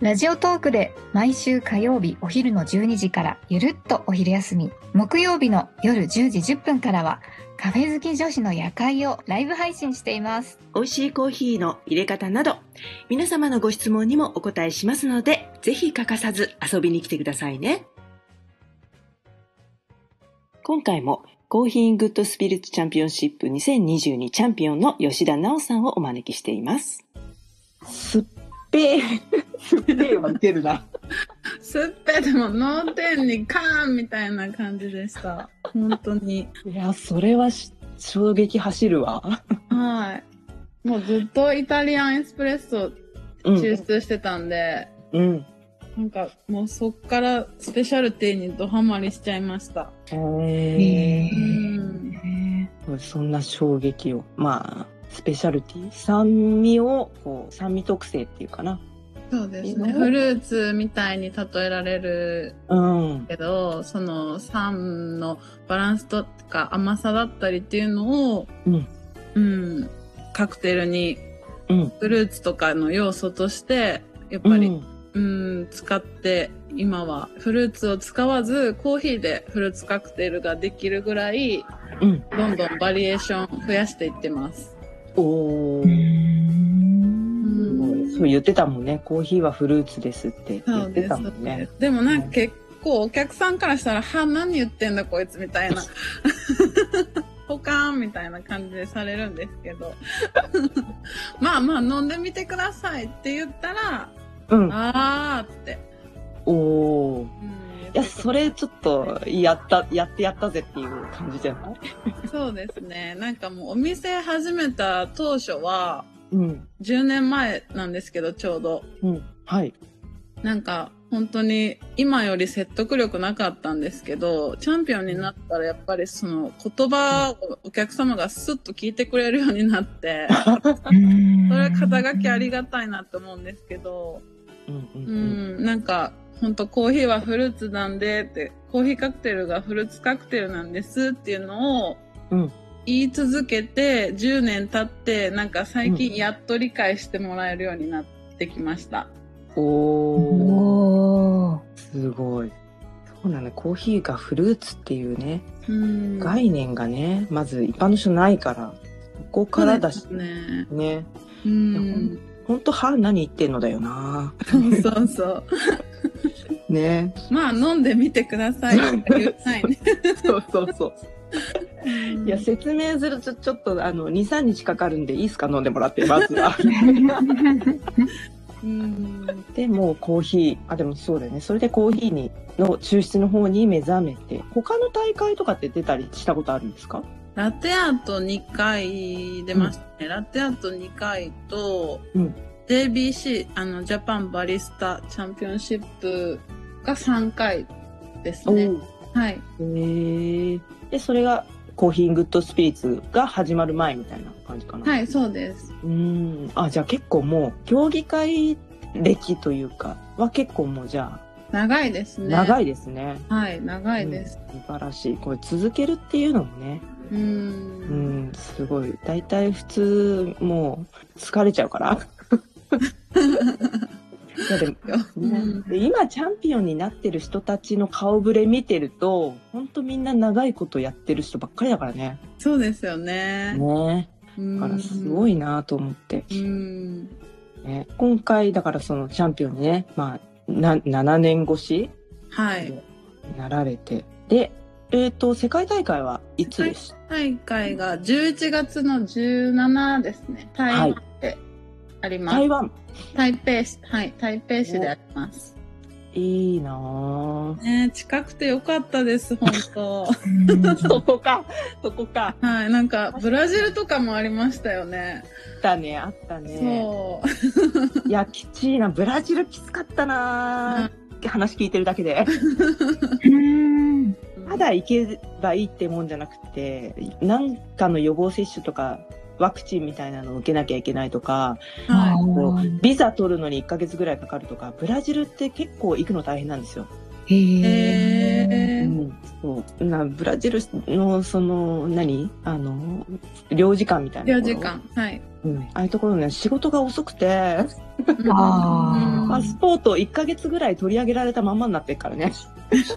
ラジオトークで毎週火曜日お昼の12時からゆるっとお昼休み。木曜日の夜10時10分からはカフェ好き女子の夜会をライブ配信しています。美味しいコーヒーの入れ方など皆様のご質問にもお答えしますのでぜひ欠かさず遊びに来てくださいね。今回もコーヒーグッドスピリッツチャンピオンシップ2022チャンピオンの吉田直さんをお招きしています。ぺー。すっぺーは出るな。すっぺでも脳天にカーンみたいな感じでした。本当に。いや、それはし衝撃走るわ。はい。もうずっとイタリアンエスプレッソうん。抽出してたんで、うん。なんかもうそっからスペシャルティにドハマりしちゃいました。へうーん。そんな衝撃を。まあ、スペシャルティ酸味を、こう、酸味特性っていうかな。そうですね。うんフルーツみたいに例えられるうん。けど、その酸のバランスとか甘さだったりっていうのを、うん。うん、カクテルにうん。フルーツとかの要素として、やっぱり、うん。うん、使って、今はフルーツを使わず、コーヒーでフルーツカクテルができるぐらい、うん。どんどんバリエーション増やしていってます。おー。すごいそう言ってたもんね。コーヒーはフルーツですって言って。たもんね。でもなんか結構お客さんからしたら、は、何言ってんだこいつみたいな。ポカーンみたいな感じでされるんですけど。まあまあ飲んでみてくださいって言ったら、うん。あーって。おー。うんいや、それちょっと、やった、やってやったぜっていう感じじゃない？そうですね。なんかもうお店始めた当初は、うん。10年前なんですけど、ちょうど。うん。はい。なんか、本当に今より説得力なかったんですけど、チャンピオンになったらやっぱりその言葉をお客様がスッと聞いてくれるようになって、それは肩書きありがたいなと思うんですけど、うんううんん、なんか、本当コーヒーはフルーツなんでって、コーヒーカクテルがフルーツカクテルなんですっていうのをうん言い続けて10年経って、なんか最近やっと理解してもらえるようになってきました。おー。おーすごい。そうなの、コーヒーがフルーツっていうね、うん。概念がね、まず一般の人ないから、ここからだしそうですね。ね。うん。ほんと、は何言ってんのだよな。そうそう。ね。まあ飲んでみてくださいはいね。そうそうそう。いや、説明するとちょっと、あの、2、3日かかるんで、いいっすか飲んでもらって、まずは。うん。でもうコーヒー、あ、でもそうだよね。それでコーヒーに、の抽出の方に目覚めて、他の大会とかって出たりしたことあるんですか？ラテアート2回出ましたね。ラテアート2回と、うん JBC、あの、ジャパンバリスタチャンピオンシップが3回ですね。はい。へーで、それが、コーヒーグッドスピリッツが始まる前みたいな感じかな。はい、そうです。うーん。あ、じゃあ結構もう、競技会歴というか、は結構もうじゃ長いですあ、ね。長い。いですね。はい、長いです。うん素晴らしい。これ続けるっていうのもね、う。うんん、すごい。大体普通、もう、疲れちゃうから。いやでも今チャンピオンになってる人たちの顔ぶれ見てると、ほんとみんな長いことやってる人ばっかりだからね。そうですよね。ねうんだからすごいなと思って。うん。ね、今回だからそのチャンピオンにね、まあ、な7年越しはい。になられて。で、えっ、と、世界大会はいつでし大会が11月の17ですね。台湾であります。台湾。台北市、はい、台北市であります。いいなぁ。ね近くてよかったです、本当 そこか、そこか。はい、なんか、ブラジルとかもありましたよね。あったね、あったね。そう。いや、きちいな。ブラジルきつかったなぁ。話聞いてるだけで。うん。ただ行けばいいってもんじゃなくて、なんかの予防接種とか、ワクチンみたいなのを受けなきゃいけないとか、はこうビザ取るのに1ヶ月ぐらいかかるとか、ブラジルって結構行くの大変なんですよ。へい。え。えーうん、そうなブラジルのその何？あの領事館みたいな領事館。はい。うん、ああいうところね仕事が遅くて パスポート1ヶ月ぐらい取り上げられたまんまになってるからね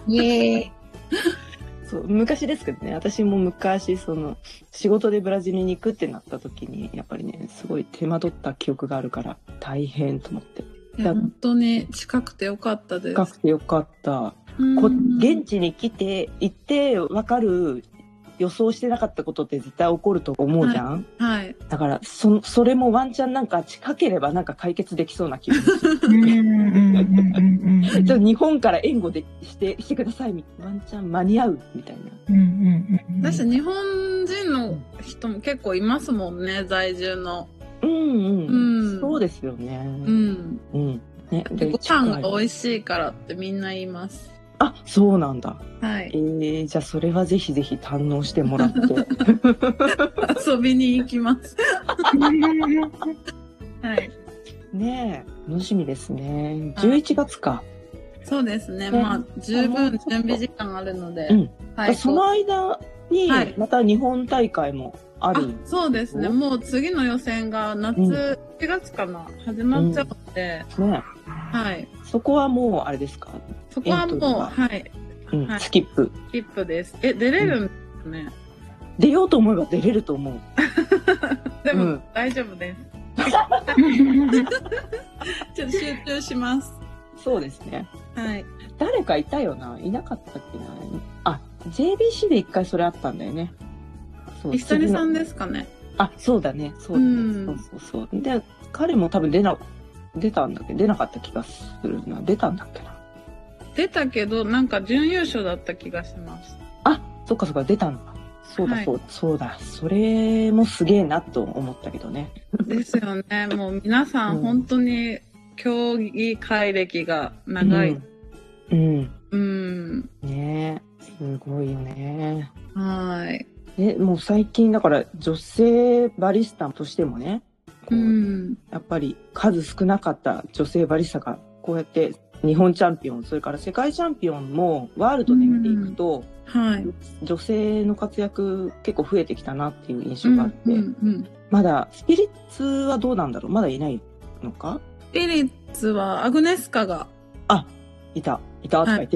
イエーイ。そう昔ですけどね。私も昔その仕事でブラジルに行くってなった時にやっぱりねすごい手間取った記憶があるから大変と思って。いや本当に近くてよかったです。近くてよかった。うん。こ現地に来て行って分かる予想してなかったことって絶対起こると思うじゃん、はい。だからそそれもワンチャンなんか近ければなんか解決できそうな気がするちょっと日本から援護でしてしてくださいみワンチャン間に合うみたいなうんうんうん。だし日本人の人も結構いますもんね、在住の。うんうん、うんそうですよねうん。うんねでご飯が美い味しいからってみんな言います。あそうなんだはいえ。ー、じゃあそれはぜひぜひ堪能してもらって 遊びに行きます。はい。ねえ楽しみですね11月か、そうですね。ねまあ、十分準備時間あるので。うんはい。その間にはいまた日本大会もあある、そうですね。もう次の予選が夏、うん4月かな始まっちゃうので、ねはい。そこはもうあれですか、そこはもう、ははい。うんはいスキップキップです。え、出れるんですね？出ようと思えば出れると思う でも、うん大丈夫です。ちょっと集中します。そうですね。はい。誰かいたよな？いなかったっけな？あ JBC で一回それあったんだよね。そう石谷さんですかね。あそうだね。そうだね、うん。そうそうそう。で彼も多分出な出たんだけ？ど出なかった気がするな。出たんだっけな？出たけど、なんか準優勝だった気がします。あそっかそっか。出たんだ。そうだ、はい。そうそうだ。それもすげえなと思ったけどね。ですよね。もう皆さん。本当に競技会歴が長い。うん、うん。うん、ねえすごいよねはい。えもう最近だから女性バリスタとしてもねこう。うんやっぱり数少なかった女性バリスタがこうやって日本チャンピオンそれから世界チャンピオンもワールドで見ていくと、はい。女性の活躍結構増えてきたなっていう印象があって、うんうんうんまだスピリッツはどうなんだろう？まだいないのか？スピリッツはアグネスカが。いたいたって、はい。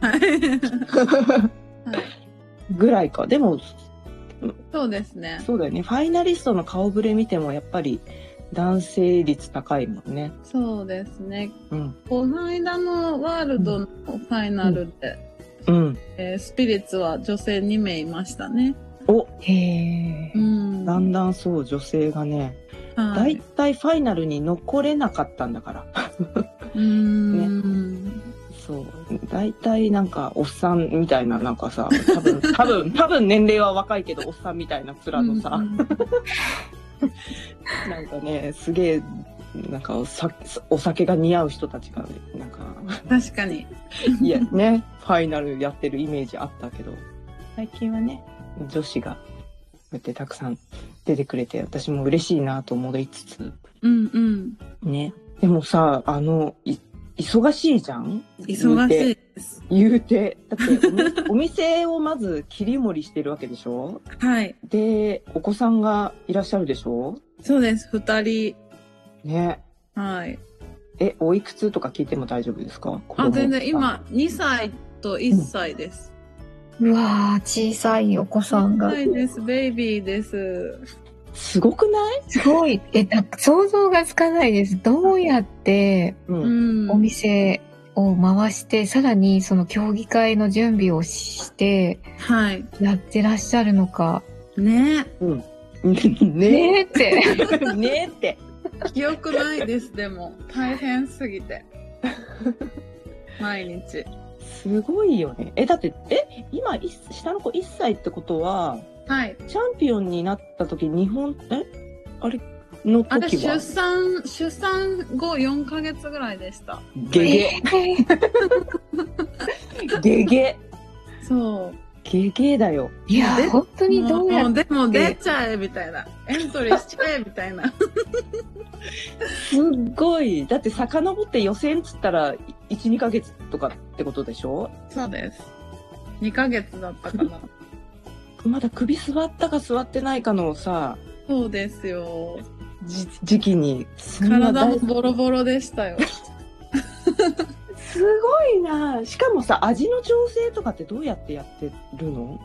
はい。ぐらいかでもそうですね。そうだよねファイナリストの顔ぶれ見てもやっぱり男性率高いもんねそうですね。うんこの間のワールドのファイナルで、うんえースピリッツは女性2名いましたね。おへえう。ん。だんだんそう女性がね大はい。体ファイナルに残れなかったんだから。うーん。そう。大体なんかおっさんみたいななんかさ多分 多分多分年齢は若いけどおっさんみたいな面のさ、うんなんかねすげえなんかお酒が似合う人たちがなんか。確かに。いやねファイナルやってるイメージあったけど。最近はね。女子がこうやってたくさん出てくれて私も嬉しいなと思いつつうんうん。ねでもさあのい忙しいじゃん？忙しいです。言うてだって お店をまず切り盛りしてるわけでしょ？はい。でお子さんがいらっしゃるでしょ？そうです。二人。ねはい。えおいくつとか聞いても大丈夫ですか？あ、全然今、2歳と1歳です。うわー、小さいお子さんが2。歳です。ベイビーです。すごくない？すごい。え、だ想像がつかないです。どうやってううんん。お店を回して、さらにその競技会の準備をしてはい。やってらっしゃるのか。ねうん ねねえって。え ねえって記憶ないです、でも。大変すぎて。毎日。すごいよねえだってえ今い下の子1歳ってことははい。チャンピオンになった時日本え？あれ？のあれ出時は産、出産後4ヶ月ぐらいでした。ゲゲ。ゲゲ。そう。ゲゲだよ。いやで本当にどうやっもうでも出ちゃえみたいな。エントリーしちゃえみたいな。すっごい。だって遡って予選っつったら、1、2ヶ月とかってことでしょ？そうです。2ヶ月だったかな。まだ首座ったか座ってないかのさ、そうですよ。じ時期に。体も大ボロボロでしたよ。なしかもさ、味の調整とかってどうやってやってるの？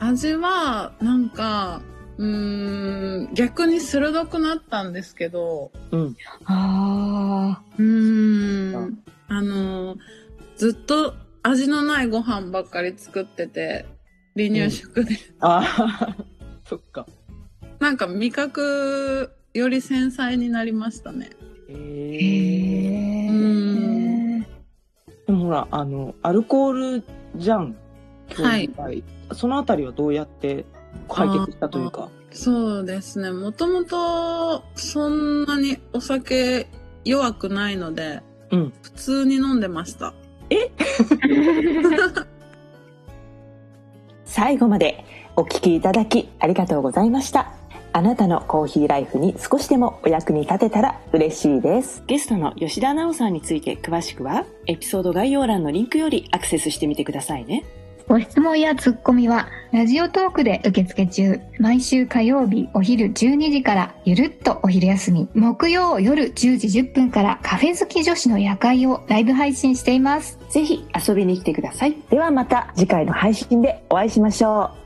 味は、なんか、うーん、逆に鋭くなったんですけど、うん。あうーん、あの、ずっと味のないご飯ばっかり作ってて、離乳食で。ああ、そっか。なんか味覚より繊細になりましたね。へーえ。ほら、あの、アルコールじゃん。はい競技会そのあたりはどうやって解決したというか。そうですね。もともとそんなにお酒弱くないので、うん普通に飲んでました。最後までお聞きいただきありがとうございました。あなたのコーヒーライフに少しでもお役に立てたら嬉しいです。ゲストの吉田直さんについて詳しくは、エピソード概要欄のリンクよりアクセスしてみてくださいね。ご質問やツッコミは、ラジオトークで受付中。毎週火曜日お昼12時から、ゆるっとお昼休み。木曜夜10時10分から、カフェ好き女子の夜会をライブ配信しています。ぜひ遊びに来てください。ではまた次回の配信でお会いしましょう。